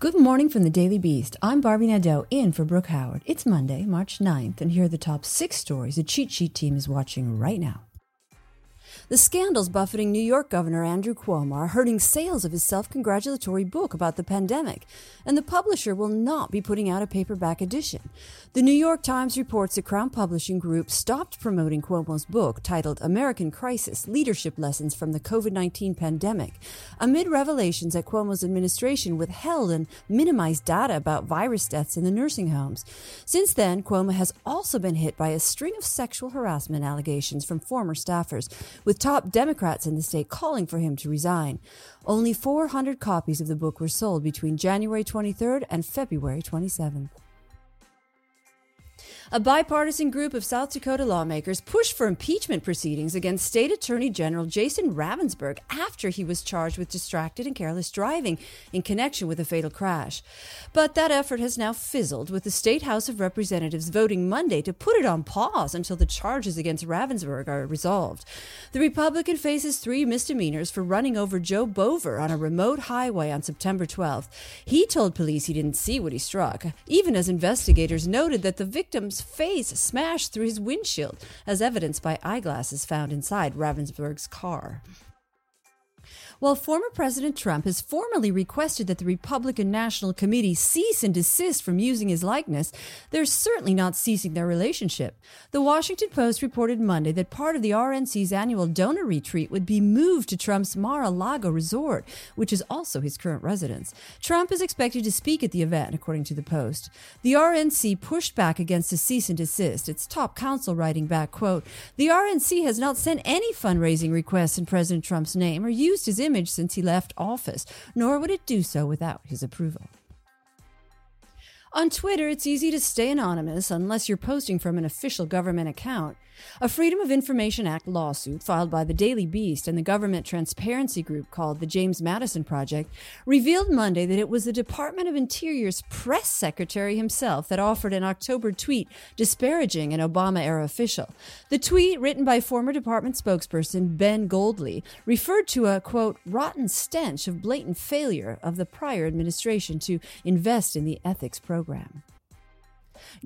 Good morning from the Daily Beast. I'm Barbie Nadeau in for Brooke Howard. It's Monday, March 9th, and here are the top six stories the cheat sheet team is watching right now. The scandals buffeting New York Governor Andrew Cuomo are hurting sales of his self congratulatory book about the pandemic, and the publisher will not be putting out a paperback edition. The New York Times reports the Crown Publishing Group stopped promoting Cuomo's book titled American Crisis Leadership Lessons from the COVID 19 Pandemic amid revelations that Cuomo's administration withheld and minimized data about virus deaths in the nursing homes. Since then, Cuomo has also been hit by a string of sexual harassment allegations from former staffers, with top Democrats in the state calling for him to resign. Only 400 copies of the book were sold between January 23rd and February 27th. A bipartisan group of South Dakota lawmakers pushed for impeachment proceedings against State Attorney General Jason Ravnsborg after he was charged with distracted and careless driving in connection with a fatal crash. But that effort has now fizzled, with the State House of Representatives voting Monday to put it on pause until the charges against Ravnsborg are resolved. The Republican faces three misdemeanors for running over Joe Boever on a remote highway on September 12th. He told police he didn't see what he struck, even as investigators noted that the victim's face smashed through his windshield, as evidenced by eyeglasses found inside Ravnsborg's car. While former President Trump has formally requested that the Republican National Committee cease and desist from using his likeness, they're certainly not ceasing their relationship. The Washington Post reported Monday that part of the RNC's annual donor retreat would be moved to Trump's Mar a Lago resort, which is also his current residence. Trump is expected to speak at the event, according to the Post. The RNC pushed back against a cease and desist, its top counsel writing back, quote, The RNC has not sent any fundraising requests in President Trump's name or used his image since he left office, nor would it do so without his approval. On Twitter, it's easy to stay anonymous unless you're posting from an official government account. A Freedom of Information Act lawsuit filed by the Daily Beast and the government transparency group called the James Madison Project revealed Monday that it was the Department of Interior's press secretary himself that offered an October tweet disparaging an Obama era official. The tweet, written by former department spokesperson Ben Goldey, referred to a quote, rotten stench of blatant failure of the prior administration to invest in the ethics program.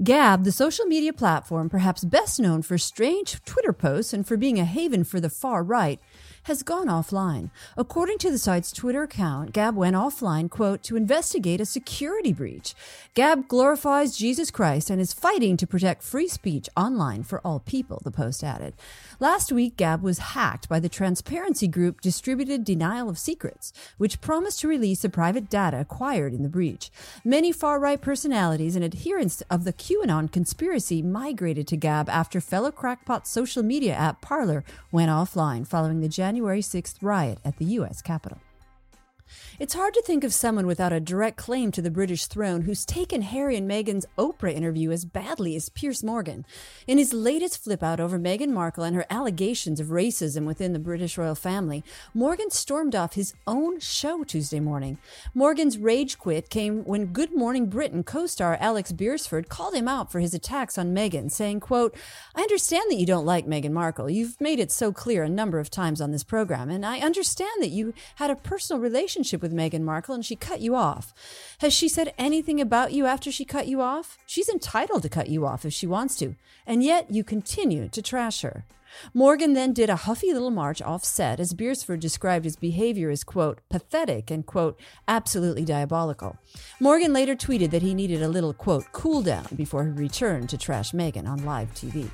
Gab, the social media platform perhaps best known for strange Twitter posts and for being a haven for the far right, has gone offline. According to the site's Twitter account, Gab went offline, quote, to investigate a security breach. Gab glorifies Jesus Christ and is fighting to protect free speech online for all people, the post added. Last week, Gab was hacked by the transparency group Distributed Denial of Secrets, which promised to release the private data acquired in the breach. Many far right personalities and adherents of the QAnon conspiracy migrated to Gab after fellow crackpot social media app Parler went offline following the January January 6th riot at the U.S. Capitol. It's hard to think of someone without a direct claim to the British throne who's taken Harry and Meghan's Oprah interview as badly as Piers Morgan. In his latest flip out over Meghan Markle and her allegations of racism within the British royal family, Morgan stormed off his own show Tuesday morning. Morgan's rage quit came when Good Morning Britain co-star Alex Beresford called him out for his attacks on Meghan, saying, quote, I understand that you don't like Meghan Markle. You've made it so clear a number of times on this program, and I understand that you had a personal relationship with Meghan Markle and she cut you off. Has she said anything about you after she cut you off? She's entitled to cut you off if she wants to, and yet you continue to trash her. Morgan then did a huffy little march off set as Beresford described his behavior as, quote, pathetic and, quote, absolutely diabolical. Morgan later tweeted that he needed a little, quote, cool down before he returned to trash Meghan on live TV.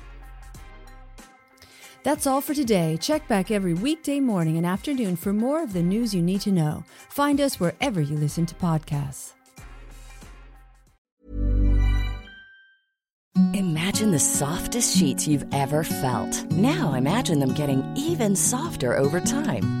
That's all for today. Check back every weekday morning and afternoon for more of the news you need to know. Find us wherever you listen to podcasts. Imagine the softest sheets you've ever felt. Now imagine them getting even softer over time.